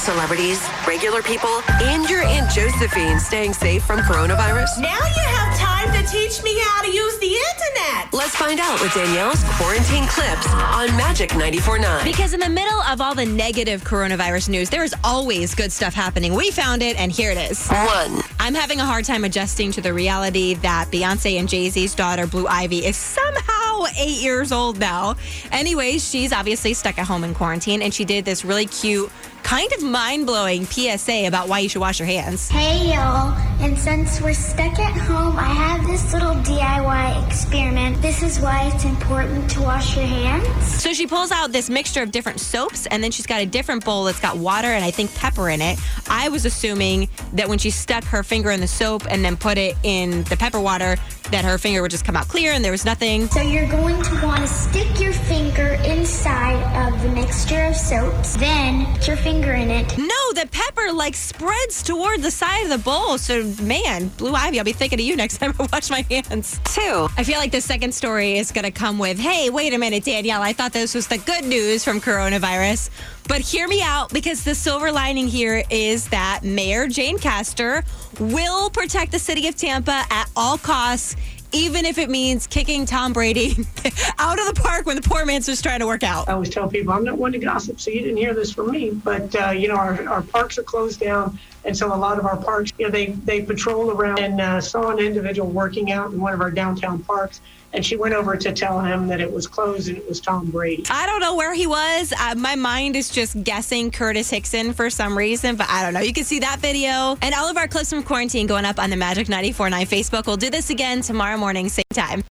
celebrities, regular people, and your Aunt Josephine staying safe from coronavirus? Now you have time to teach me how to use the internet. Let's find out with Danielle's quarantine clips on Magic 94.9. Because in the middle of all the negative coronavirus news, there is always good stuff happening. We found it, and here it is. One, I'm having a hard time adjusting to the reality that Beyonce and Jay Z's daughter, Blue Ivy, is somehow eight years old now. Anyways, she's obviously stuck at home in quarantine, and she did this really cute, kind of mind blowing PSA about why you should wash your hands. Hey y'all, and since we're stuck at home, I have this little DIY experiment. This is why it's important to wash your hands. So she pulls out this mixture of different soaps, and then she's got a different bowl that's got water and I think pepper in it. I was assuming that when she stuck her finger in the soap and then put it in the pepper water, that her finger would just come out clear and there was nothing. So you're going to want to stick your finger inside mixture of soaps, then put your finger in it. No, the pepper like spreads toward the side of the bowl. So, man, Blue Ivy, I'll be thinking of you next time I wash my hands. two, I feel like the second story is going to come with, hey, wait a minute, Danielle, I thought this was the good news from coronavirus. But hear me out because the silver lining here is that Mayor Jane Castor will protect the city of Tampa at all costs, even if it means kicking Tom Brady out of the park when the poor man's just trying to work out. I always tell people I'm not one to gossip, so you didn't hear this from me. But uh, you know, our, our parks are closed down, and so a lot of our parks, you know, they they patrol around and uh, saw an individual working out in one of our downtown parks, and she went over to tell him that it was closed and it was Tom Brady. I don't know where he was. Uh, my mind is just guessing Curtis Hixon for some reason, but I don't know. You can see that video and all of our clips from quarantine going up on the Magic 94.9 Facebook. We'll do this again tomorrow morning, same time.